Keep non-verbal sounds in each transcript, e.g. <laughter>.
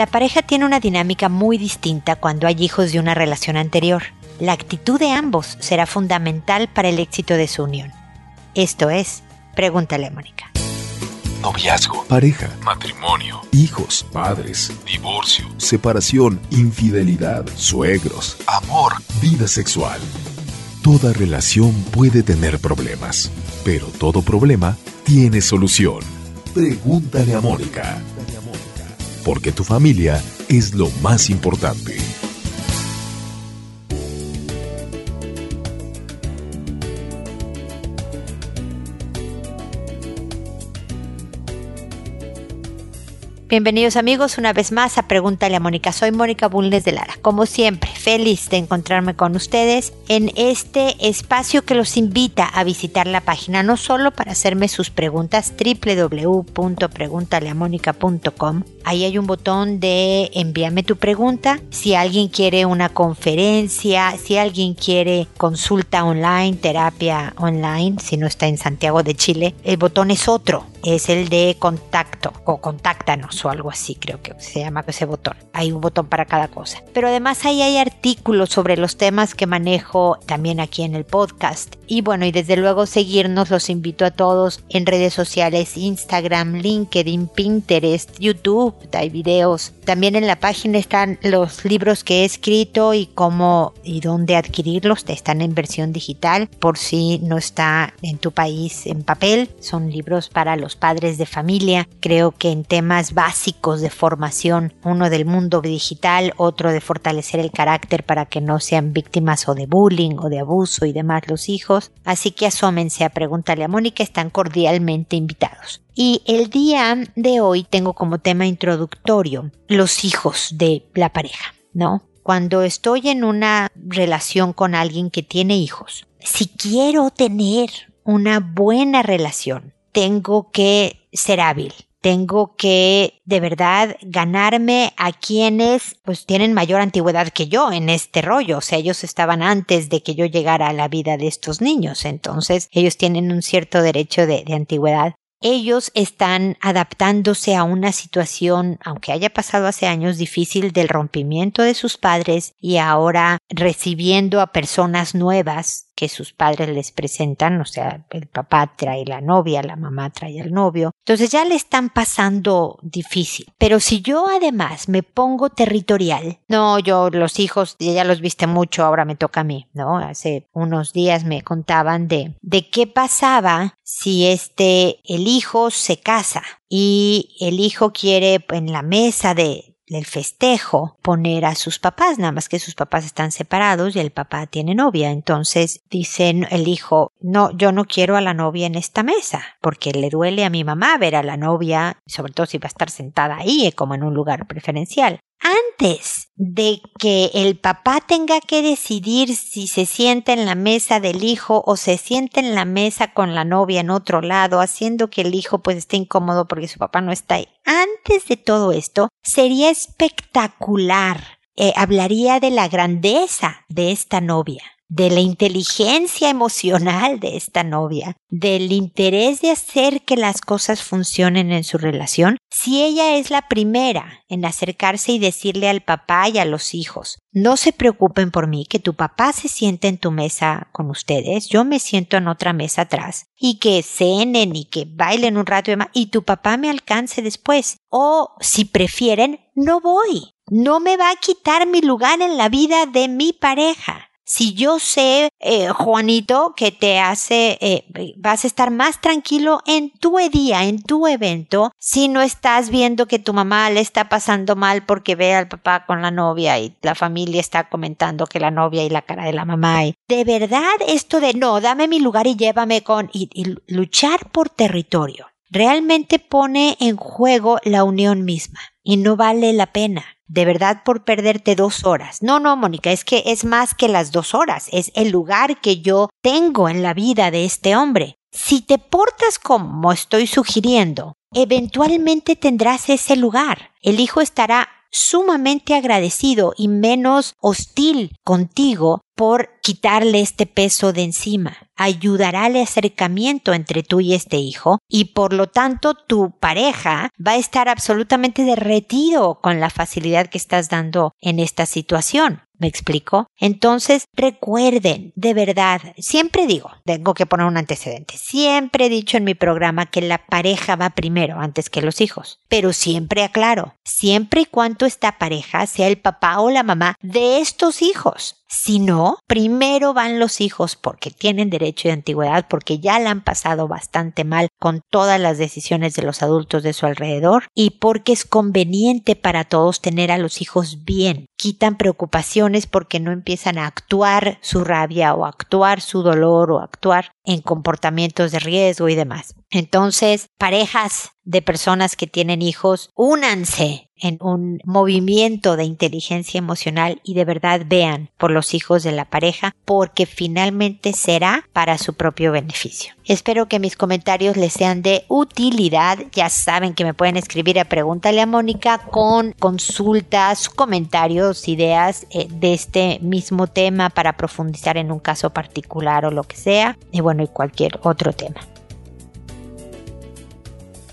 La pareja tiene una dinámica muy distinta cuando hay hijos de una relación anterior. La actitud de ambos será fundamental para el éxito de su unión. Esto es, pregúntale a Mónica. Noviazgo, pareja, matrimonio, hijos, padres, divorcio, separación, infidelidad, suegros, amor, vida sexual. Toda relación puede tener problemas, pero todo problema tiene solución. Pregúntale a Mónica. Porque tu familia es lo más importante. Bienvenidos amigos una vez más a Pregúntale a Mónica. Soy Mónica Bulnes de Lara. Como siempre, feliz de encontrarme con ustedes en este espacio que los invita a visitar la página no solo para hacerme sus preguntas www.preguntaleamónica.com. Ahí hay un botón de envíame tu pregunta. Si alguien quiere una conferencia, si alguien quiere consulta online, terapia online, si no está en Santiago de Chile, el botón es otro es el de contacto o contáctanos o algo así, creo que se llama ese botón. Hay un botón para cada cosa. Pero además ahí hay artículos sobre los temas que manejo también aquí en el podcast. Y bueno, y desde luego seguirnos los invito a todos en redes sociales, Instagram, LinkedIn, Pinterest, YouTube, hay videos. También en la página están los libros que he escrito y cómo y dónde adquirirlos. Están en versión digital por si no está en tu país en papel. Son libros para los padres de familia, creo que en temas básicos de formación, uno del mundo digital, otro de fortalecer el carácter para que no sean víctimas o de bullying o de abuso y demás los hijos. Así que asómense a Pregúntale a Mónica, están cordialmente invitados. Y el día de hoy tengo como tema introductorio los hijos de la pareja, ¿no? Cuando estoy en una relación con alguien que tiene hijos, si quiero tener una buena relación, tengo que ser hábil. Tengo que de verdad ganarme a quienes pues tienen mayor antigüedad que yo en este rollo. O sea, ellos estaban antes de que yo llegara a la vida de estos niños. Entonces, ellos tienen un cierto derecho de, de antigüedad ellos están adaptándose a una situación, aunque haya pasado hace años, difícil del rompimiento de sus padres y ahora recibiendo a personas nuevas que sus padres les presentan, o sea, el papá trae la novia, la mamá trae al novio, entonces ya le están pasando difícil. Pero si yo además me pongo territorial, no, yo los hijos ya los viste mucho, ahora me toca a mí, ¿no? Hace unos días me contaban de, de qué pasaba si este, el hijo se casa y el hijo quiere en la mesa de, el festejo poner a sus papás, nada más que sus papás están separados y el papá tiene novia. Entonces dicen el hijo, no, yo no quiero a la novia en esta mesa, porque le duele a mi mamá ver a la novia, sobre todo si va a estar sentada ahí como en un lugar preferencial antes de que el papá tenga que decidir si se sienta en la mesa del hijo o se sienta en la mesa con la novia en otro lado, haciendo que el hijo pues esté incómodo porque su papá no está ahí. Antes de todo esto, sería espectacular. Eh, hablaría de la grandeza de esta novia de la inteligencia emocional de esta novia, del interés de hacer que las cosas funcionen en su relación, si ella es la primera en acercarse y decirle al papá y a los hijos, no se preocupen por mí, que tu papá se siente en tu mesa con ustedes, yo me siento en otra mesa atrás, y que cenen y que bailen un rato y y tu papá me alcance después. O si prefieren, no voy. No me va a quitar mi lugar en la vida de mi pareja. Si yo sé, eh, Juanito, que te hace, eh, vas a estar más tranquilo en tu día, en tu evento, si no estás viendo que tu mamá le está pasando mal porque ve al papá con la novia y la familia está comentando que la novia y la cara de la mamá. Y de verdad, esto de no, dame mi lugar y llévame con, y luchar por territorio realmente pone en juego la unión misma y no vale la pena de verdad por perderte dos horas. No, no, Mónica, es que es más que las dos horas, es el lugar que yo tengo en la vida de este hombre. Si te portas como estoy sugiriendo, eventualmente tendrás ese lugar. El hijo estará sumamente agradecido y menos hostil contigo por quitarle este peso de encima. Ayudará al acercamiento entre tú y este hijo y por lo tanto tu pareja va a estar absolutamente derretido con la facilidad que estás dando en esta situación. ¿Me explico? Entonces, recuerden, de verdad, siempre digo, tengo que poner un antecedente, siempre he dicho en mi programa que la pareja va primero antes que los hijos, pero siempre aclaro, siempre y cuando esta pareja sea el papá o la mamá de estos hijos. Si no, primero van los hijos porque tienen derecho de antigüedad, porque ya la han pasado bastante mal con todas las decisiones de los adultos de su alrededor y porque es conveniente para todos tener a los hijos bien. Quitan preocupaciones porque no empiezan a actuar su rabia o actuar su dolor o actuar en comportamientos de riesgo y demás. Entonces, parejas de personas que tienen hijos, únanse en un movimiento de inteligencia emocional y de verdad vean por los hijos de la pareja porque finalmente será para su propio beneficio. Espero que mis comentarios les sean de utilidad. Ya saben que me pueden escribir a Pregúntale a Mónica con consultas, comentarios, ideas eh, de este mismo tema para profundizar en un caso particular o lo que sea. Y bueno, y cualquier otro tema.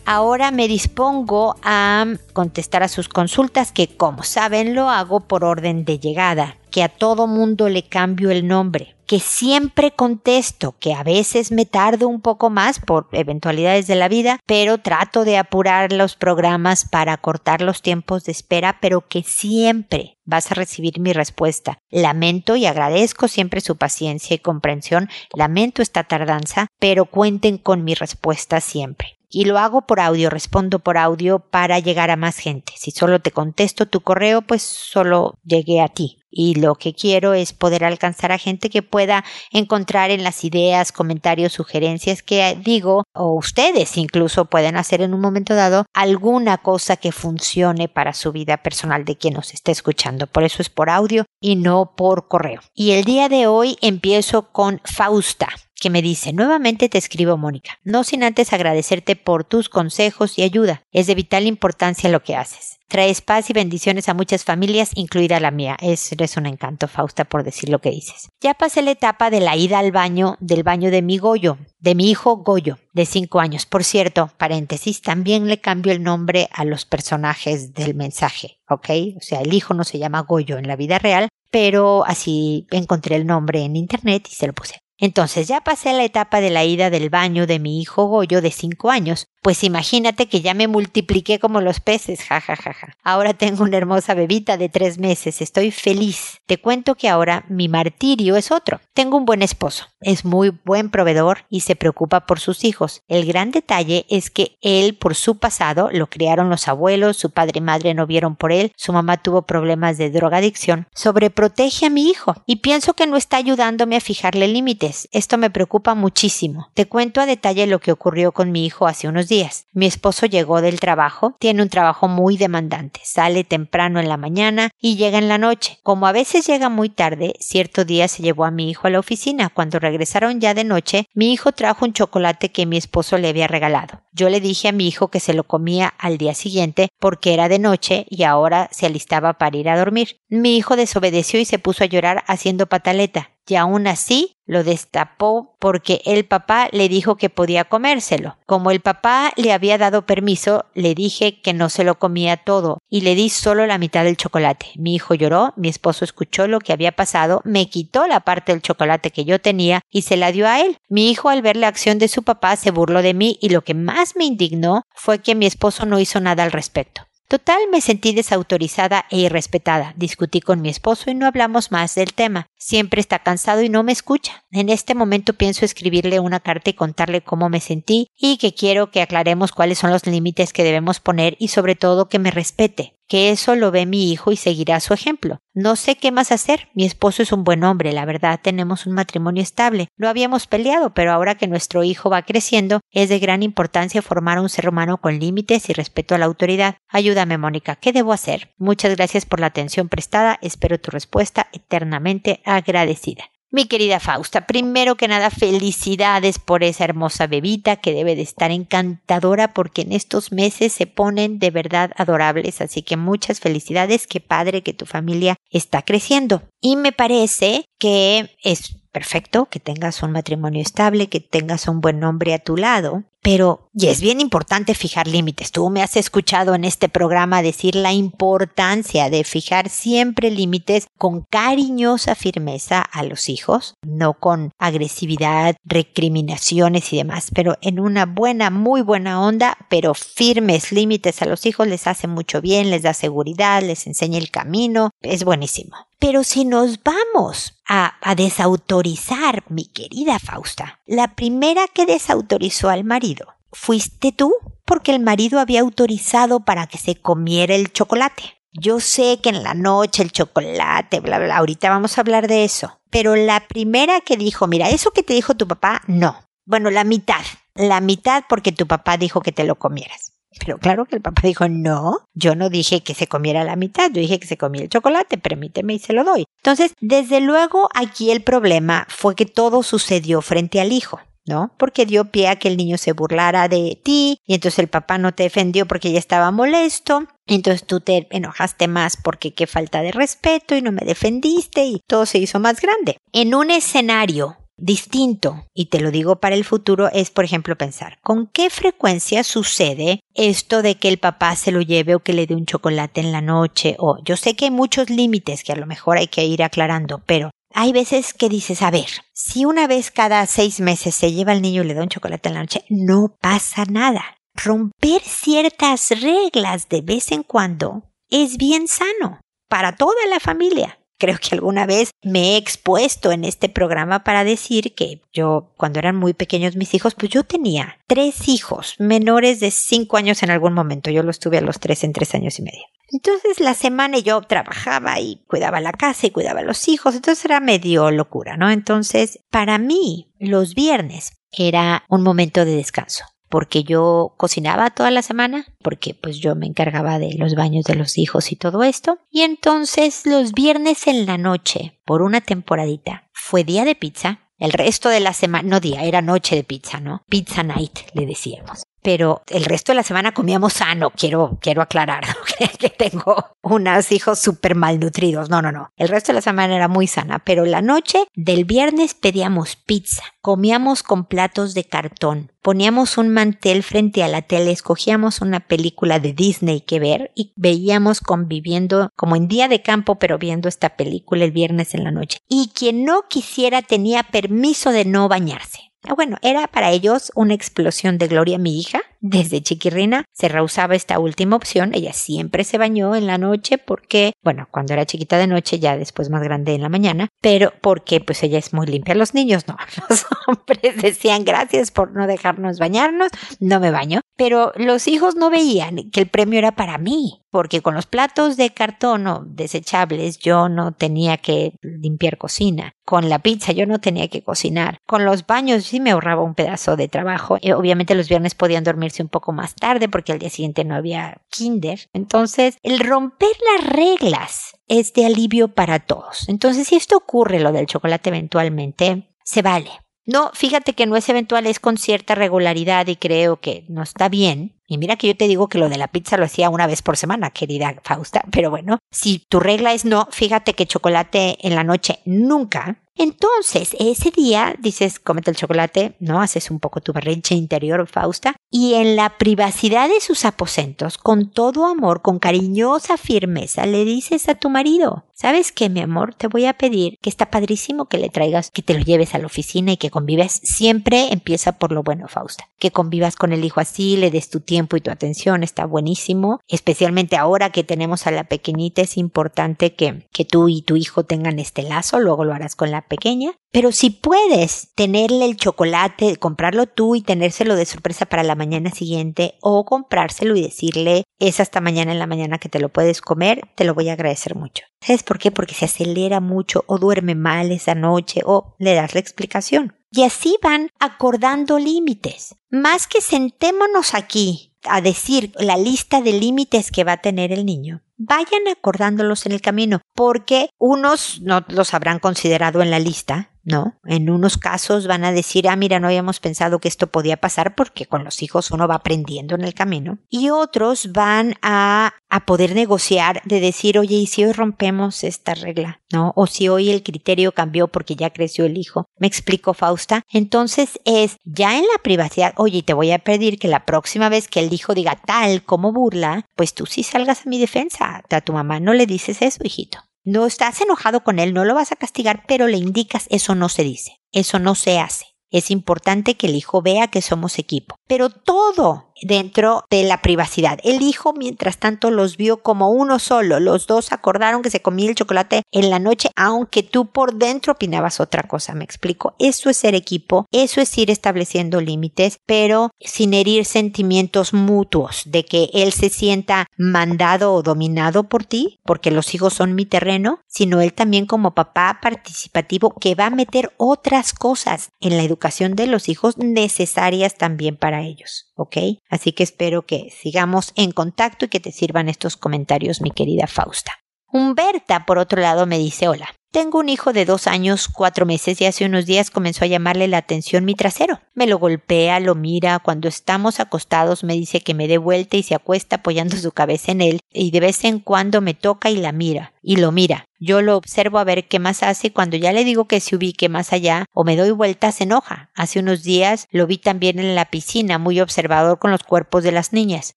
Ahora me dispongo a contestar a sus consultas que como saben lo hago por orden de llegada, que a todo mundo le cambio el nombre, que siempre contesto, que a veces me tardo un poco más por eventualidades de la vida, pero trato de apurar los programas para cortar los tiempos de espera, pero que siempre vas a recibir mi respuesta. Lamento y agradezco siempre su paciencia y comprensión, lamento esta tardanza, pero cuenten con mi respuesta siempre y lo hago por audio, respondo por audio para llegar a más gente. Si solo te contesto tu correo, pues solo llegué a ti. Y lo que quiero es poder alcanzar a gente que pueda encontrar en las ideas, comentarios, sugerencias que digo, o ustedes incluso pueden hacer en un momento dado alguna cosa que funcione para su vida personal de quien nos esté escuchando. Por eso es por audio y no por correo. Y el día de hoy empiezo con Fausta que me dice, nuevamente te escribo Mónica, no sin antes agradecerte por tus consejos y ayuda. Es de vital importancia lo que haces. Traes paz y bendiciones a muchas familias, incluida la mía. Es, eres un encanto, Fausta, por decir lo que dices. Ya pasé la etapa de la ida al baño, del baño de mi Goyo, de mi hijo Goyo, de cinco años. Por cierto, paréntesis, también le cambio el nombre a los personajes del mensaje, ¿ok? O sea, el hijo no se llama Goyo en la vida real, pero así encontré el nombre en internet y se lo puse. Entonces ya pasé la etapa de la ida del baño de mi hijo Goyo de cinco años, pues imagínate que ya me multipliqué como los peces, jajajaja. Ja, ja, ja. Ahora tengo una hermosa bebita de tres meses, estoy feliz. Te cuento que ahora mi martirio es otro. Tengo un buen esposo, es muy buen proveedor y se preocupa por sus hijos. El gran detalle es que él, por su pasado, lo criaron los abuelos, su padre y madre no vieron por él, su mamá tuvo problemas de drogadicción, sobreprotege a mi hijo y pienso que no está ayudándome a fijarle límites. Esto me preocupa muchísimo. Te cuento a detalle lo que ocurrió con mi hijo hace unos días. Mi esposo llegó del trabajo, tiene un trabajo muy demandante, sale temprano en la mañana y llega en la noche. Como a veces llega muy tarde, cierto día se llevó a mi hijo a la oficina. Cuando regresaron ya de noche, mi hijo trajo un chocolate que mi esposo le había regalado. Yo le dije a mi hijo que se lo comía al día siguiente porque era de noche y ahora se alistaba para ir a dormir. Mi hijo desobedeció y se puso a llorar haciendo pataleta y aún así lo destapó porque el papá le dijo que podía comérselo. Como el papá le había dado permiso, le dije que no se lo comía todo y le di solo la mitad del chocolate. Mi hijo lloró, mi esposo escuchó lo que había pasado, me quitó la parte del chocolate que yo tenía y se la dio a él. Mi hijo al ver la acción de su papá se burló de mí y lo que más me indignó fue que mi esposo no hizo nada al respecto. Total me sentí desautorizada e irrespetada. Discutí con mi esposo y no hablamos más del tema. Siempre está cansado y no me escucha. En este momento pienso escribirle una carta y contarle cómo me sentí y que quiero que aclaremos cuáles son los límites que debemos poner y sobre todo que me respete que eso lo ve mi hijo y seguirá su ejemplo. No sé qué más hacer. Mi esposo es un buen hombre, la verdad tenemos un matrimonio estable. No habíamos peleado, pero ahora que nuestro hijo va creciendo, es de gran importancia formar un ser humano con límites y respeto a la autoridad. Ayúdame, Mónica, ¿qué debo hacer? Muchas gracias por la atención prestada. Espero tu respuesta eternamente agradecida. Mi querida Fausta, primero que nada, felicidades por esa hermosa bebita que debe de estar encantadora porque en estos meses se ponen de verdad adorables, así que muchas felicidades, qué padre que tu familia está creciendo. Y me parece que es perfecto que tengas un matrimonio estable, que tengas un buen hombre a tu lado, pero, y es bien importante fijar límites. Tú me has escuchado en este programa decir la importancia de fijar siempre límites con cariñosa firmeza a los hijos, no con agresividad, recriminaciones y demás, pero en una buena, muy buena onda, pero firmes límites a los hijos les hace mucho bien, les da seguridad, les enseña el camino, es buenísimo. Pero si nos vamos a, desautorizar, mi querida Fausta, la primera que desautorizó al marido fuiste tú, porque el marido había autorizado para que se comiera el chocolate. Yo sé que en la noche el chocolate, bla, bla, ahorita vamos a hablar de eso. Pero la primera que dijo, mira, eso que te dijo tu papá, no. Bueno, la mitad. La mitad porque tu papá dijo que te lo comieras. Pero claro que el papá dijo, no, yo no dije que se comiera la mitad, yo dije que se comía el chocolate, permíteme y se lo doy. Entonces, desde luego aquí el problema fue que todo sucedió frente al hijo. ¿no? Porque dio pie a que el niño se burlara de ti y entonces el papá no te defendió porque ya estaba molesto. Entonces tú te enojaste más porque qué falta de respeto y no me defendiste y todo se hizo más grande. En un escenario distinto, y te lo digo para el futuro, es por ejemplo pensar, ¿con qué frecuencia sucede esto de que el papá se lo lleve o que le dé un chocolate en la noche? O yo sé que hay muchos límites que a lo mejor hay que ir aclarando, pero hay veces que dices, a ver, si una vez cada seis meses se lleva al niño y le da un chocolate en la noche, no pasa nada. Romper ciertas reglas de vez en cuando es bien sano para toda la familia. Creo que alguna vez me he expuesto en este programa para decir que yo, cuando eran muy pequeños mis hijos, pues yo tenía tres hijos menores de cinco años en algún momento. Yo los tuve a los tres en tres años y medio. Entonces la semana yo trabajaba y cuidaba la casa y cuidaba a los hijos, entonces era medio locura, ¿no? Entonces, para mí, los viernes era un momento de descanso porque yo cocinaba toda la semana, porque pues yo me encargaba de los baños de los hijos y todo esto. Y entonces los viernes en la noche, por una temporadita, fue día de pizza. El resto de la semana, no día, era noche de pizza, ¿no? Pizza night, le decíamos pero el resto de la semana comíamos sano, quiero, quiero aclarar, <laughs> que tengo unos hijos súper malnutridos, no, no, no, el resto de la semana era muy sana, pero la noche del viernes pedíamos pizza, comíamos con platos de cartón, poníamos un mantel frente a la tele, escogíamos una película de Disney que ver y veíamos conviviendo como en día de campo, pero viendo esta película el viernes en la noche. Y quien no quisiera tenía permiso de no bañarse. Ah, bueno, era para ellos una explosión de gloria mi hija. Desde chiquirrina se rehusaba esta última opción. Ella siempre se bañó en la noche porque, bueno, cuando era chiquita de noche, ya después más grande en la mañana, pero porque pues ella es muy limpia. Los niños no. <laughs> Los hombres decían gracias por no dejarnos bañarnos, no me baño. Pero los hijos no veían que el premio era para mí porque con los platos de cartón o desechables yo no tenía que limpiar cocina. Con la pizza yo no tenía que cocinar. Con los baños sí me ahorraba un pedazo de trabajo. Obviamente los viernes podían un poco más tarde porque al día siguiente no había kinder. Entonces, el romper las reglas es de alivio para todos. Entonces, si esto ocurre, lo del chocolate eventualmente, se vale. No, fíjate que no es eventual, es con cierta regularidad y creo que no está bien. Y mira que yo te digo que lo de la pizza lo hacía una vez por semana, querida Fausta, pero bueno, si tu regla es no, fíjate que chocolate en la noche nunca, entonces, ese día dices, cómete el chocolate, ¿no? Haces un poco tu berrinche interior, Fausta, y en la privacidad de sus aposentos, con todo amor, con cariñosa firmeza, le dices a tu marido, ¿sabes qué, mi amor? Te voy a pedir que está padrísimo que le traigas, que te lo lleves a la oficina y que convives. Siempre empieza por lo bueno, Fausta. Que convivas con el hijo así, le des tu tiempo y tu atención, está buenísimo. Especialmente ahora que tenemos a la pequeñita, es importante que, que tú y tu hijo tengan este lazo, luego lo harás con la pequeña. Pero si puedes tenerle el chocolate, comprarlo tú y tenérselo de sorpresa para la mañana siguiente o comprárselo y decirle es hasta mañana en la mañana que te lo puedes comer, te lo voy a agradecer mucho. ¿Sabes por qué? Porque se acelera mucho o duerme mal esa noche o le das la explicación. Y así van acordando límites. Más que sentémonos aquí a decir la lista de límites que va a tener el niño, vayan acordándolos en el camino, porque unos no los habrán considerado en la lista, ¿no? En unos casos van a decir, ah, mira, no habíamos pensado que esto podía pasar porque con los hijos uno va aprendiendo en el camino. Y otros van a, a poder negociar de decir, oye, ¿y si hoy rompemos esta regla? ¿No? O si hoy el criterio cambió porque ya creció el hijo. ¿Me explico, Fausta? Entonces es ya en la privacidad, oye, te voy a pedir que la próxima vez que el hijo diga tal como burla, pues tú sí salgas a mi defensa. A tu mamá no le dices eso, hijito. No estás enojado con él, no lo vas a castigar, pero le indicas eso no se dice, eso no se hace. Es importante que el hijo vea que somos equipo. Pero todo dentro de la privacidad. El hijo, mientras tanto, los vio como uno solo. Los dos acordaron que se comía el chocolate en la noche, aunque tú por dentro opinabas otra cosa. ¿Me explico? Eso es ser equipo, eso es ir estableciendo límites, pero sin herir sentimientos mutuos de que él se sienta mandado o dominado por ti, porque los hijos son mi terreno, sino él también como papá participativo que va a meter otras cosas en la educación de los hijos necesarias también para ellos. ¿Ok? Así que espero que sigamos en contacto y que te sirvan estos comentarios, mi querida Fausta. Humberta, por otro lado, me dice hola. Tengo un hijo de dos años, cuatro meses y hace unos días comenzó a llamarle la atención mi trasero. Me lo golpea, lo mira, cuando estamos acostados me dice que me dé vuelta y se acuesta apoyando su cabeza en él y de vez en cuando me toca y la mira, y lo mira. Yo lo observo a ver qué más hace cuando ya le digo que se ubique más allá o me doy vuelta se enoja. Hace unos días lo vi también en la piscina, muy observador con los cuerpos de las niñas.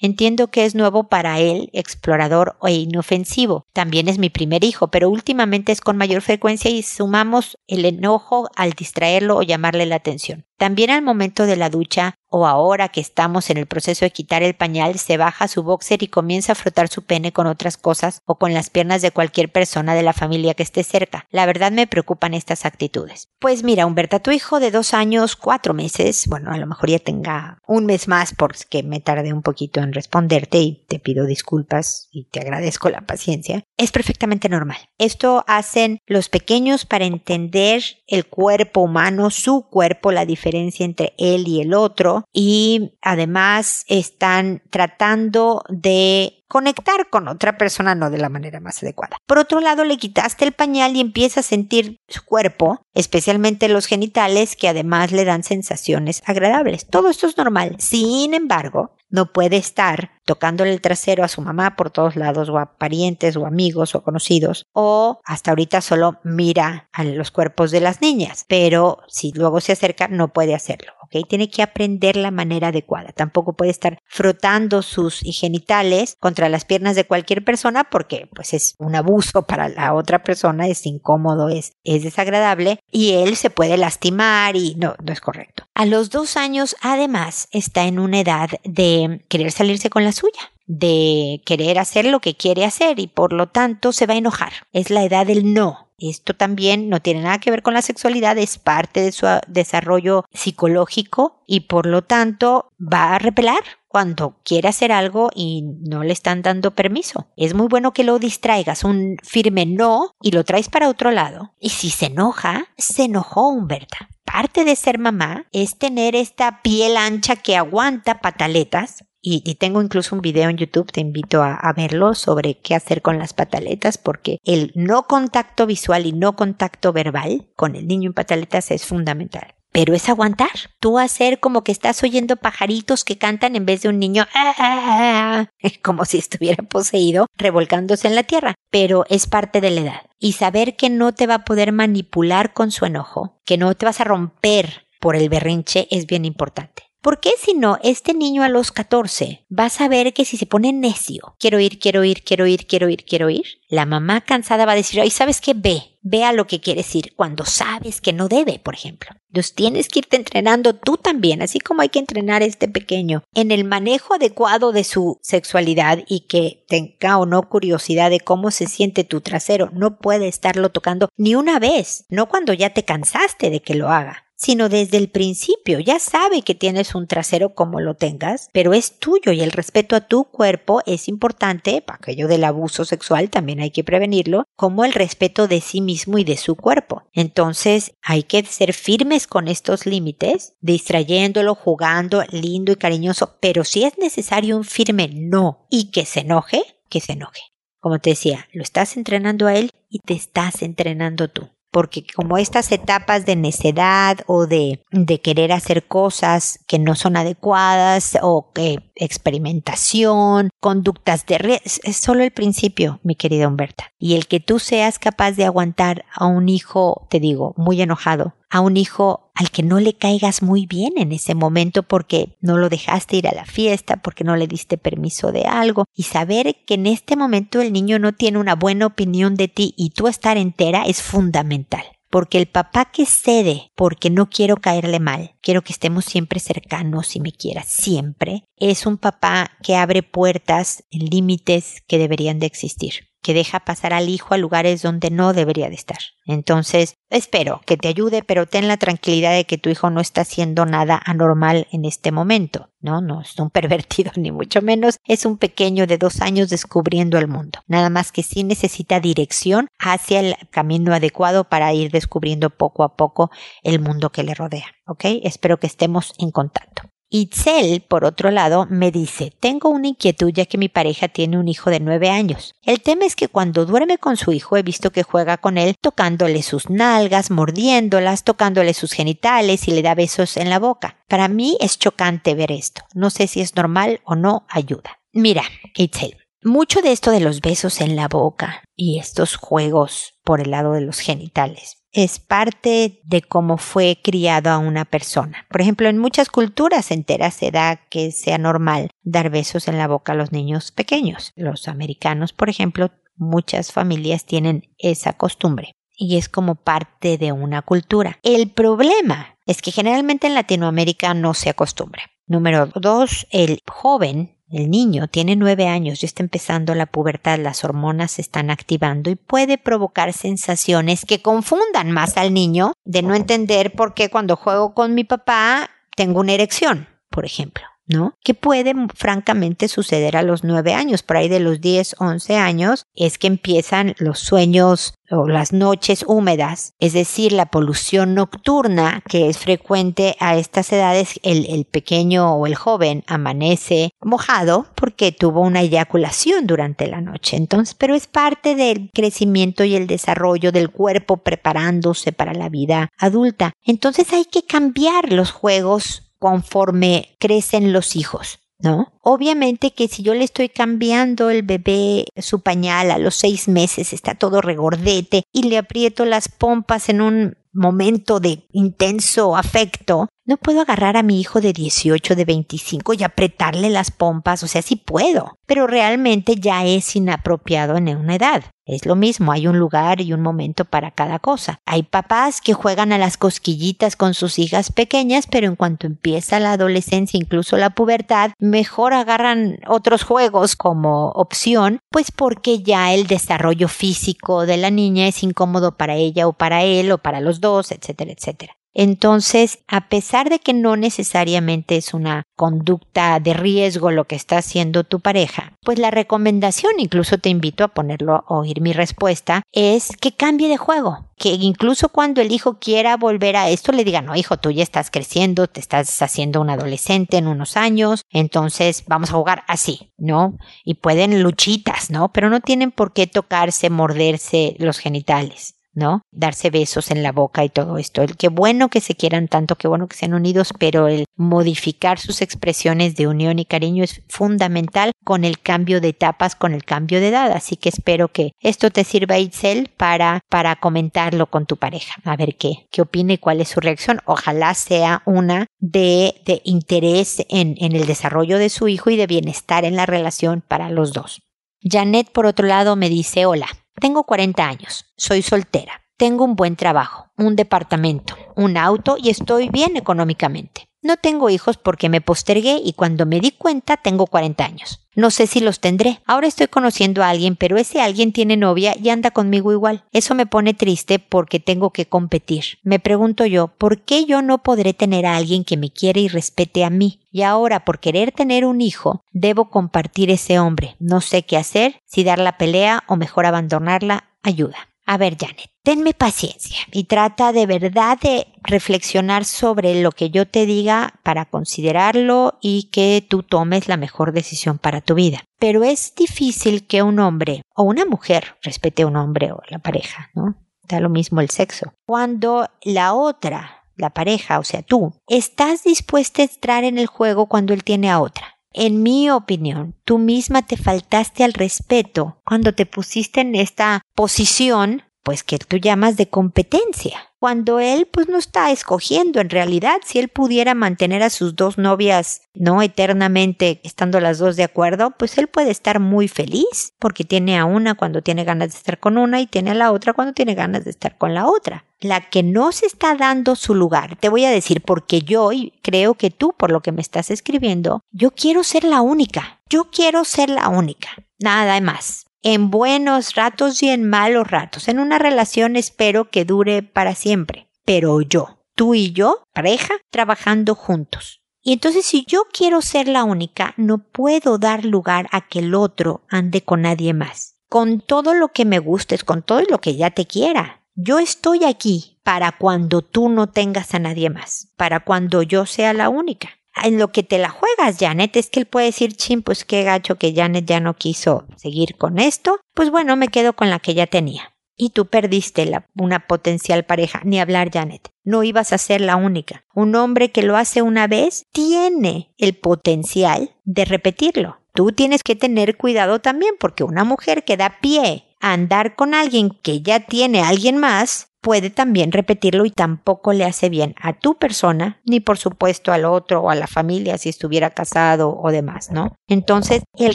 Entiendo que es nuevo para él, explorador e inofensivo. También es mi primer hijo, pero últimamente es con mayor frecuencia y sumamos el enojo al distraerlo o llamarle la atención. También al momento de la ducha o ahora que estamos en el proceso de quitar el pañal, se baja su boxer y comienza a frotar su pene con otras cosas o con las piernas de cualquier persona de la familia que esté cerca. La verdad me preocupan estas actitudes. Pues mira, Humberta, tu hijo de dos años, cuatro meses, bueno, a lo mejor ya tenga un mes más porque me tardé un poquito en responderte y te pido disculpas y te agradezco la paciencia, es perfectamente normal. Esto hacen los pequeños para entender el cuerpo humano, su cuerpo, la diferencia entre él y el otro. Y además están tratando de conectar con otra persona no de la manera más adecuada. Por otro lado, le quitaste el pañal y empieza a sentir su cuerpo, especialmente los genitales, que además le dan sensaciones agradables. Todo esto es normal. Sin embargo, no puede estar tocándole el trasero a su mamá por todos lados o a parientes o amigos o conocidos o hasta ahorita solo mira a los cuerpos de las niñas, pero si luego se acerca no puede hacerlo. ¿Ok? Tiene que aprender la manera adecuada. Tampoco puede estar frotando sus genitales contra las piernas de cualquier persona porque pues es un abuso para la otra persona, es incómodo, es, es desagradable y él se puede lastimar y no, no es correcto. A los dos años además está en una edad de querer salirse con la suya de querer hacer lo que quiere hacer y por lo tanto se va a enojar. Es la edad del no. Esto también no tiene nada que ver con la sexualidad, es parte de su desarrollo psicológico y por lo tanto va a repelar cuando quiere hacer algo y no le están dando permiso. Es muy bueno que lo distraigas, un firme no y lo traes para otro lado. Y si se enoja, se enojó Humberta. Parte de ser mamá es tener esta piel ancha que aguanta pataletas y, tengo incluso un video en YouTube, te invito a, verlo, sobre qué hacer con las pataletas, porque el no contacto visual y no contacto verbal con el niño en pataletas es fundamental. Pero es aguantar. Tú hacer como que estás oyendo pajaritos que cantan en vez de un niño ah", <laughs> como si estuviera poseído revolcándose en la tierra. Pero es parte de la edad. Y saber que no te va a poder manipular con su enojo, que no te vas a romper por el berrinche es bien importante. ¿Por qué si no, este niño a los 14 va a saber que si se pone necio, quiero ir, quiero ir, quiero ir, quiero ir, quiero ir, la mamá cansada va a decir, ay, ¿sabes qué? Ve, ve a lo que quieres ir cuando sabes que no debe, por ejemplo. Entonces tienes que irte entrenando tú también, así como hay que entrenar a este pequeño en el manejo adecuado de su sexualidad y que tenga o no curiosidad de cómo se siente tu trasero. No puede estarlo tocando ni una vez, no cuando ya te cansaste de que lo haga sino desde el principio. Ya sabe que tienes un trasero como lo tengas, pero es tuyo y el respeto a tu cuerpo es importante, aquello del abuso sexual también hay que prevenirlo, como el respeto de sí mismo y de su cuerpo. Entonces hay que ser firmes con estos límites, distrayéndolo, jugando, lindo y cariñoso, pero si es necesario un firme no y que se enoje, que se enoje. Como te decía, lo estás entrenando a él y te estás entrenando tú. Porque como estas etapas de necedad o de, de querer hacer cosas que no son adecuadas o que experimentación, conductas de es solo el principio, mi querida Humberta. Y el que tú seas capaz de aguantar a un hijo, te digo, muy enojado, a un hijo al que no le caigas muy bien en ese momento porque no lo dejaste ir a la fiesta, porque no le diste permiso de algo, y saber que en este momento el niño no tiene una buena opinión de ti y tú estar entera es fundamental. Porque el papá que cede porque no quiero caerle mal, quiero que estemos siempre cercanos y me quiera siempre, es un papá que abre puertas en límites que deberían de existir que deja pasar al hijo a lugares donde no debería de estar. Entonces, espero que te ayude, pero ten la tranquilidad de que tu hijo no está haciendo nada anormal en este momento. No, no es un <laughs> pervertido ni mucho menos, es un pequeño de dos años descubriendo el mundo. Nada más que sí necesita dirección hacia el camino adecuado para ir descubriendo poco a poco el mundo que le rodea. ¿Ok? Espero que estemos en contacto. Itzel, por otro lado, me dice, tengo una inquietud ya que mi pareja tiene un hijo de nueve años. El tema es que cuando duerme con su hijo he visto que juega con él tocándole sus nalgas, mordiéndolas, tocándole sus genitales y le da besos en la boca. Para mí es chocante ver esto. No sé si es normal o no, ayuda. Mira, Itzel, mucho de esto de los besos en la boca y estos juegos por el lado de los genitales es parte de cómo fue criado a una persona. Por ejemplo, en muchas culturas enteras se da que sea normal dar besos en la boca a los niños pequeños. Los americanos, por ejemplo, muchas familias tienen esa costumbre y es como parte de una cultura. El problema es que generalmente en Latinoamérica no se acostumbra. Número dos, el joven el niño tiene nueve años, ya está empezando la pubertad, las hormonas se están activando y puede provocar sensaciones que confundan más al niño de no entender por qué cuando juego con mi papá tengo una erección, por ejemplo. ¿No? Que puede francamente suceder a los nueve años, por ahí de los 10, 11 años, es que empiezan los sueños o las noches húmedas, es decir, la polución nocturna que es frecuente a estas edades, el, el, pequeño o el joven amanece mojado porque tuvo una eyaculación durante la noche. Entonces, pero es parte del crecimiento y el desarrollo del cuerpo preparándose para la vida adulta. Entonces hay que cambiar los juegos conforme crecen los hijos. ¿No? Obviamente que si yo le estoy cambiando el bebé su pañal a los seis meses, está todo regordete y le aprieto las pompas en un momento de intenso afecto, no puedo agarrar a mi hijo de 18, de 25 y apretarle las pompas, o sea, sí puedo, pero realmente ya es inapropiado en una edad. Es lo mismo, hay un lugar y un momento para cada cosa. Hay papás que juegan a las cosquillitas con sus hijas pequeñas, pero en cuanto empieza la adolescencia, incluso la pubertad, mejor agarran otros juegos como opción, pues porque ya el desarrollo físico de la niña es incómodo para ella o para él o para los dos, etcétera, etcétera. Entonces, a pesar de que no necesariamente es una conducta de riesgo lo que está haciendo tu pareja, pues la recomendación, incluso te invito a ponerlo a oír mi respuesta, es que cambie de juego. Que incluso cuando el hijo quiera volver a esto, le diga, no, hijo, tú ya estás creciendo, te estás haciendo un adolescente en unos años, entonces vamos a jugar así, ¿no? Y pueden luchitas, ¿no? Pero no tienen por qué tocarse, morderse los genitales. ¿No? Darse besos en la boca y todo esto. El qué bueno que se quieran tanto, qué bueno que sean unidos, pero el modificar sus expresiones de unión y cariño es fundamental con el cambio de etapas, con el cambio de edad. Así que espero que esto te sirva, Itzel, para, para comentarlo con tu pareja. A ver qué, qué opina y cuál es su reacción. Ojalá sea una de, de interés en, en el desarrollo de su hijo y de bienestar en la relación para los dos. Janet, por otro lado, me dice, hola, tengo 40 años, soy soltera, tengo un buen trabajo, un departamento, un auto y estoy bien económicamente. No tengo hijos porque me postergué y cuando me di cuenta tengo 40 años. No sé si los tendré. Ahora estoy conociendo a alguien, pero ese alguien tiene novia y anda conmigo igual. Eso me pone triste porque tengo que competir. Me pregunto yo, ¿por qué yo no podré tener a alguien que me quiere y respete a mí? Y ahora, por querer tener un hijo, debo compartir ese hombre. No sé qué hacer, si dar la pelea o mejor abandonarla. Ayuda. A ver, Janet, tenme paciencia y trata de verdad de reflexionar sobre lo que yo te diga para considerarlo y que tú tomes la mejor decisión para tu vida. Pero es difícil que un hombre o una mujer respete a un hombre o la pareja, ¿no? da lo mismo el sexo. Cuando la otra, la pareja, o sea tú, estás dispuesta a entrar en el juego cuando él tiene a otra. En mi opinión, tú misma te faltaste al respeto cuando te pusiste en esta posición pues que tú llamas de competencia, cuando él pues no está escogiendo en realidad si él pudiera mantener a sus dos novias no eternamente estando las dos de acuerdo, pues él puede estar muy feliz porque tiene a una cuando tiene ganas de estar con una y tiene a la otra cuando tiene ganas de estar con la otra. La que no se está dando su lugar, te voy a decir porque yo y creo que tú por lo que me estás escribiendo, yo quiero ser la única. Yo quiero ser la única. Nada más en buenos ratos y en malos ratos. En una relación espero que dure para siempre. Pero yo, tú y yo, pareja, trabajando juntos. Y entonces si yo quiero ser la única, no puedo dar lugar a que el otro ande con nadie más. Con todo lo que me gustes, con todo lo que ya te quiera. Yo estoy aquí para cuando tú no tengas a nadie más, para cuando yo sea la única en lo que te la juegas, Janet, es que él puede decir, chin, pues qué gacho que Janet ya no quiso seguir con esto, pues bueno, me quedo con la que ya tenía. Y tú perdiste una potencial pareja, ni hablar, Janet. No ibas a ser la única. Un hombre que lo hace una vez tiene el potencial de repetirlo. Tú tienes que tener cuidado también porque una mujer que da pie a andar con alguien que ya tiene a alguien más, puede también repetirlo y tampoco le hace bien a tu persona, ni por supuesto al otro o a la familia si estuviera casado o demás, ¿no? Entonces, el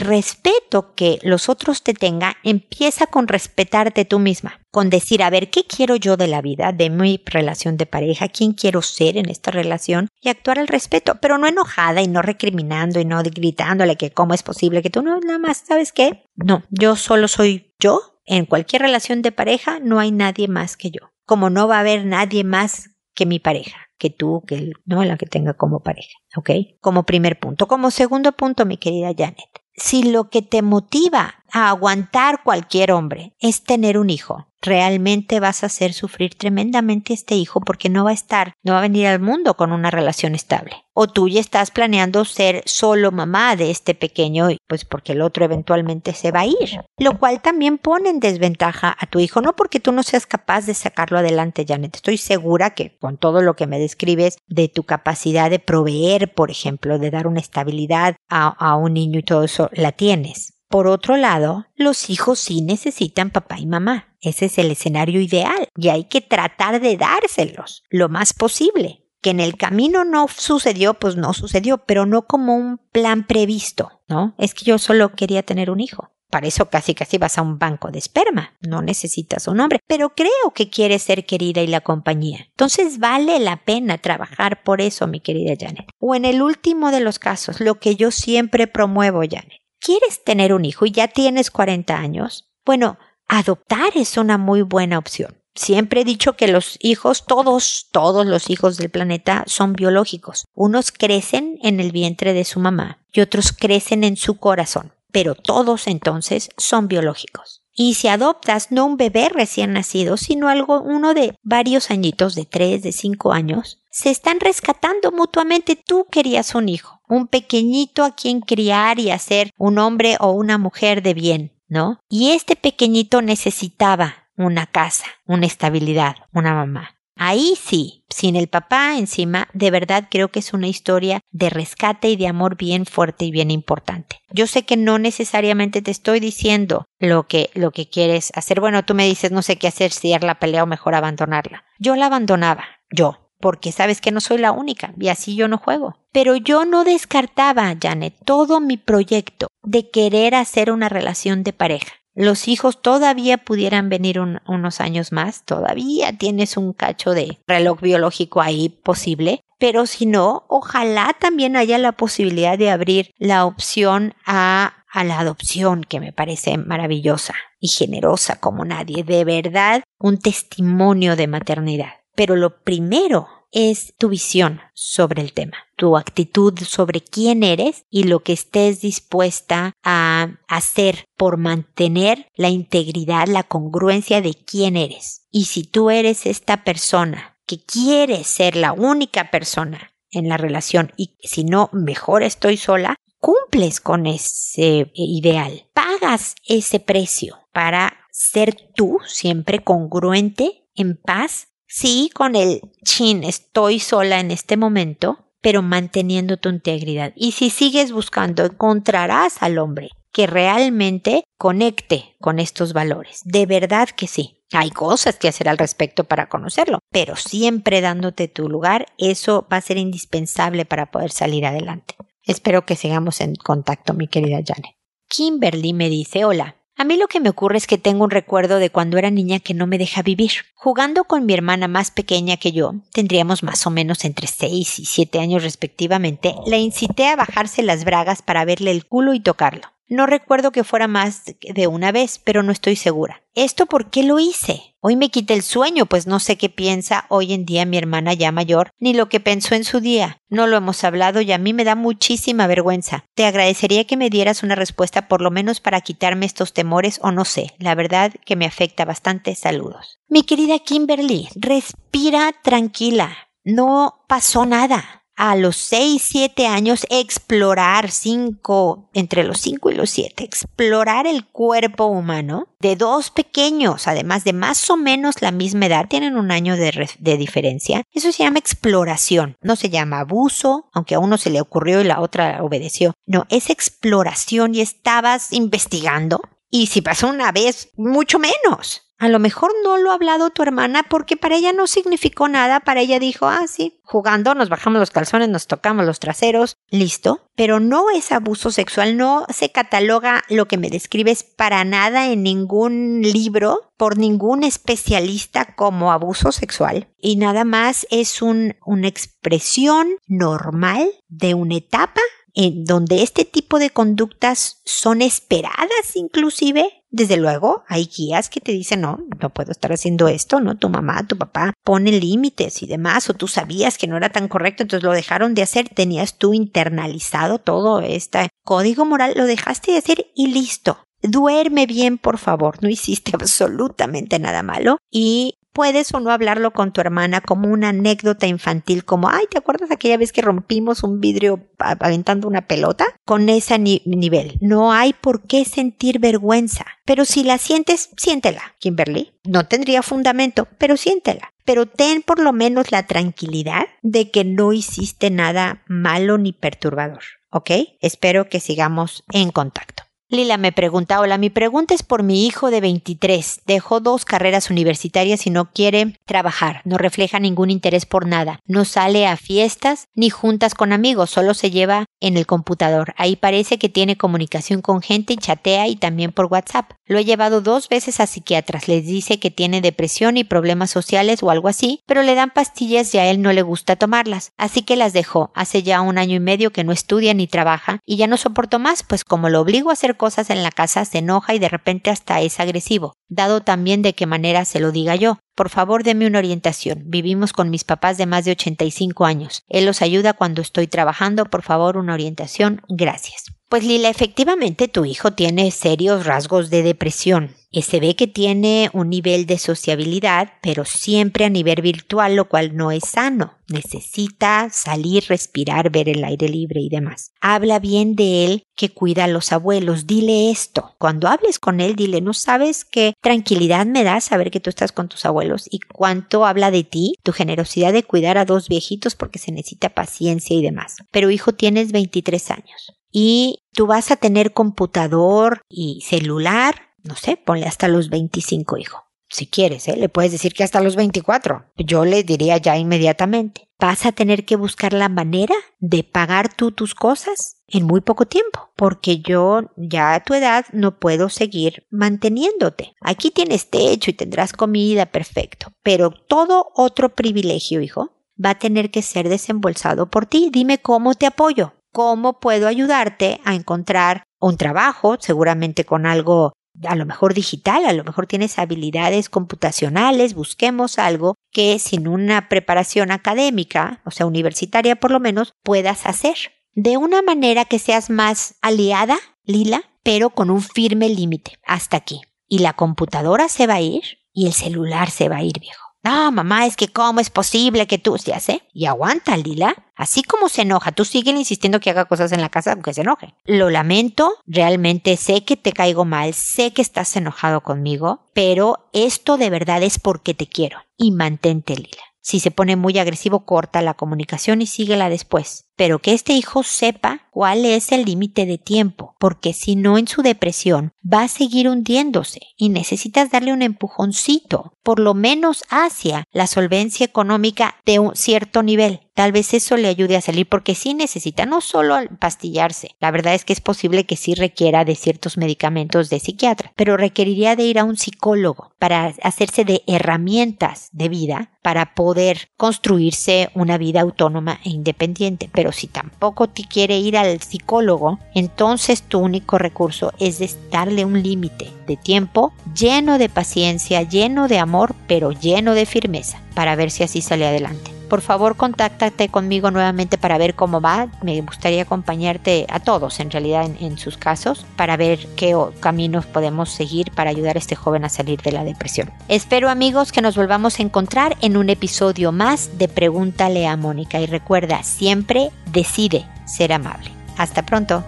respeto que los otros te tengan empieza con respetarte tú misma, con decir, a ver, ¿qué quiero yo de la vida, de mi relación de pareja? ¿Quién quiero ser en esta relación? Y actuar al respeto, pero no enojada y no recriminando y no gritándole que cómo es posible que tú no, nada más, ¿sabes qué? No, yo solo soy yo. En cualquier relación de pareja no hay nadie más que yo como no va a haber nadie más que mi pareja, que tú, que no la que tenga como pareja, ¿ok? Como primer punto. Como segundo punto, mi querida Janet, si lo que te motiva a aguantar cualquier hombre es tener un hijo, realmente vas a hacer sufrir tremendamente a este hijo porque no va a estar, no va a venir al mundo con una relación estable. O tú ya estás planeando ser solo mamá de este pequeño, pues porque el otro eventualmente se va a ir. Lo cual también pone en desventaja a tu hijo, no porque tú no seas capaz de sacarlo adelante, Janet. Estoy segura que con todo lo que me describes de tu capacidad de proveer, por ejemplo, de dar una estabilidad a, a un niño y todo eso, la tienes. Por otro lado, los hijos sí necesitan papá y mamá. Ese es el escenario ideal y hay que tratar de dárselos lo más posible. Que en el camino no sucedió, pues no sucedió, pero no como un plan previsto, ¿no? Es que yo solo quería tener un hijo. Para eso casi casi vas a un banco de esperma. No necesitas un hombre, pero creo que quieres ser querida y la compañía. Entonces vale la pena trabajar por eso, mi querida Janet. O en el último de los casos, lo que yo siempre promuevo, Janet ¿Quieres tener un hijo y ya tienes 40 años? Bueno, adoptar es una muy buena opción. Siempre he dicho que los hijos, todos, todos los hijos del planeta son biológicos. Unos crecen en el vientre de su mamá y otros crecen en su corazón, pero todos entonces son biológicos. Y si adoptas no un bebé recién nacido, sino algo, uno de varios añitos, de tres, de cinco años, se están rescatando mutuamente. Tú querías un hijo, un pequeñito a quien criar y hacer un hombre o una mujer de bien, ¿no? Y este pequeñito necesitaba una casa, una estabilidad, una mamá. Ahí sí, sin el papá encima, de verdad creo que es una historia de rescate y de amor bien fuerte y bien importante. Yo sé que no necesariamente te estoy diciendo lo que, lo que quieres hacer. Bueno, tú me dices no sé qué hacer, si la pelea o mejor abandonarla. Yo la abandonaba, yo, porque sabes que no soy la única y así yo no juego. Pero yo no descartaba, Janet, todo mi proyecto de querer hacer una relación de pareja. Los hijos todavía pudieran venir unos años más, todavía tienes un cacho de reloj biológico ahí posible, pero si no, ojalá también haya la posibilidad de abrir la opción a, a la adopción, que me parece maravillosa y generosa como nadie, de verdad un testimonio de maternidad. Pero lo primero es tu visión sobre el tema, tu actitud sobre quién eres y lo que estés dispuesta a hacer por mantener la integridad, la congruencia de quién eres. Y si tú eres esta persona que quiere ser la única persona en la relación y si no, mejor estoy sola, cumples con ese ideal, pagas ese precio para ser tú, siempre congruente, en paz. Sí, con el chin, estoy sola en este momento, pero manteniendo tu integridad. Y si sigues buscando, encontrarás al hombre que realmente conecte con estos valores. De verdad que sí. Hay cosas que hacer al respecto para conocerlo, pero siempre dándote tu lugar, eso va a ser indispensable para poder salir adelante. Espero que sigamos en contacto, mi querida Janet. Kimberly me dice, hola, a mí lo que me ocurre es que tengo un recuerdo de cuando era niña que no me deja vivir. Jugando con mi hermana más pequeña que yo, tendríamos más o menos entre 6 y 7 años respectivamente, la incité a bajarse las bragas para verle el culo y tocarlo. No recuerdo que fuera más de una vez, pero no estoy segura. ¿Esto por qué lo hice? Hoy me quité el sueño, pues no sé qué piensa hoy en día mi hermana ya mayor, ni lo que pensó en su día. No lo hemos hablado y a mí me da muchísima vergüenza. Te agradecería que me dieras una respuesta por lo menos para quitarme estos temores o no sé. La verdad que me afecta bastante. Saludos. Mi querida Kimberly, respira tranquila. No pasó nada a los 6, 7 años explorar 5, entre los 5 y los 7, explorar el cuerpo humano de dos pequeños, además de más o menos la misma edad, tienen un año de, de diferencia. Eso se llama exploración, no se llama abuso, aunque a uno se le ocurrió y la otra obedeció. No, es exploración y estabas investigando. Y si pasó una vez, mucho menos. A lo mejor no lo ha hablado tu hermana porque para ella no significó nada, para ella dijo, ah, sí, jugando nos bajamos los calzones, nos tocamos los traseros, listo, pero no es abuso sexual, no se cataloga lo que me describes para nada en ningún libro por ningún especialista como abuso sexual y nada más es un, una expresión normal de una etapa en donde este tipo de conductas son esperadas inclusive. Desde luego, hay guías que te dicen, no, no puedo estar haciendo esto, ¿no? Tu mamá, tu papá ponen límites y demás, o tú sabías que no era tan correcto, entonces lo dejaron de hacer, tenías tú internalizado todo este código moral, lo dejaste de hacer y listo. Duerme bien, por favor, no hiciste <laughs> absolutamente nada malo y puedes o no hablarlo con tu hermana como una anécdota infantil, como, ay, ¿te acuerdas aquella vez que rompimos un vidrio aventando una pelota? Con ese nivel. No hay por qué sentir vergüenza. Pero si la sientes, siéntela, Kimberly. No tendría fundamento, pero siéntela. Pero ten por lo menos la tranquilidad de que no hiciste nada malo ni perturbador. ¿Ok? Espero que sigamos en contacto. Lila me pregunta, hola, mi pregunta es por mi hijo de 23. Dejó dos carreras universitarias y no quiere trabajar. No refleja ningún interés por nada. No sale a fiestas ni juntas con amigos, solo se lleva en el computador. Ahí parece que tiene comunicación con gente y chatea y también por WhatsApp. Lo he llevado dos veces a psiquiatras. Les dice que tiene depresión y problemas sociales o algo así, pero le dan pastillas y a él no le gusta tomarlas. Así que las dejó. Hace ya un año y medio que no estudia ni trabaja y ya no soporto más, pues como lo obligo a hacer cosas en la casa se enoja y de repente hasta es agresivo, dado también de qué manera se lo diga yo. Por favor, deme una orientación. Vivimos con mis papás de más de 85 años. Él los ayuda cuando estoy trabajando. Por favor, una orientación. Gracias. Pues Lila, efectivamente tu hijo tiene serios rasgos de depresión. Se ve que tiene un nivel de sociabilidad, pero siempre a nivel virtual, lo cual no es sano. Necesita salir, respirar, ver el aire libre y demás. Habla bien de él que cuida a los abuelos. Dile esto. Cuando hables con él, dile, no sabes qué tranquilidad me da saber que tú estás con tus abuelos y cuánto habla de ti, tu generosidad de cuidar a dos viejitos porque se necesita paciencia y demás. Pero hijo, tienes 23 años y tú vas a tener computador y celular, no sé, ponle hasta los 25, hijo. Si quieres, ¿eh? le puedes decir que hasta los 24. Yo le diría ya inmediatamente. Vas a tener que buscar la manera de pagar tú tus cosas en muy poco tiempo, porque yo ya a tu edad no puedo seguir manteniéndote. Aquí tienes techo y tendrás comida, perfecto, pero todo otro privilegio, hijo, va a tener que ser desembolsado por ti. Dime cómo te apoyo cómo puedo ayudarte a encontrar un trabajo, seguramente con algo a lo mejor digital, a lo mejor tienes habilidades computacionales, busquemos algo que sin una preparación académica, o sea, universitaria por lo menos, puedas hacer. De una manera que seas más aliada, Lila, pero con un firme límite. Hasta aquí. Y la computadora se va a ir y el celular se va a ir, viejo. No, mamá, es que cómo es posible que tú, ya sé, y aguanta, Lila. Así como se enoja, tú sigues insistiendo que haga cosas en la casa aunque se enoje. Lo lamento, realmente sé que te caigo mal, sé que estás enojado conmigo, pero esto de verdad es porque te quiero. Y mantente, Lila. Si se pone muy agresivo, corta la comunicación y síguela después. Pero que este hijo sepa cuál es el límite de tiempo, porque si no en su depresión va a seguir hundiéndose y necesitas darle un empujoncito, por lo menos hacia la solvencia económica de un cierto nivel. Tal vez eso le ayude a salir porque sí necesita no solo pastillarse. La verdad es que es posible que sí requiera de ciertos medicamentos de psiquiatra, pero requeriría de ir a un psicólogo para hacerse de herramientas de vida para poder construirse una vida autónoma e independiente. Pero si tampoco te quiere ir al psicólogo, entonces tu único recurso es darle un límite de tiempo lleno de paciencia, lleno de amor, pero lleno de firmeza, para ver si así sale adelante por favor contáctate conmigo nuevamente para ver cómo va. Me gustaría acompañarte a todos en realidad en, sus casos para ver qué caminos podemos seguir para ayudar a este joven a salir de la depresión. Espero amigos que nos volvamos a encontrar en un episodio más de Pregúntale a Mónica y recuerda, siempre decide ser amable. Hasta pronto.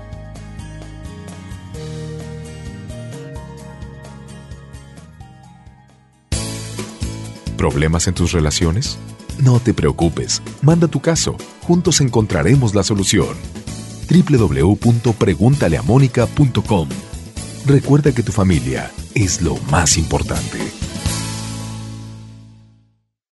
¿Problemas en tus relaciones? No te preocupes, manda tu caso, juntos encontraremos la solución. www.preguntaleamónica.com Recuerda que tu familia es lo más importante.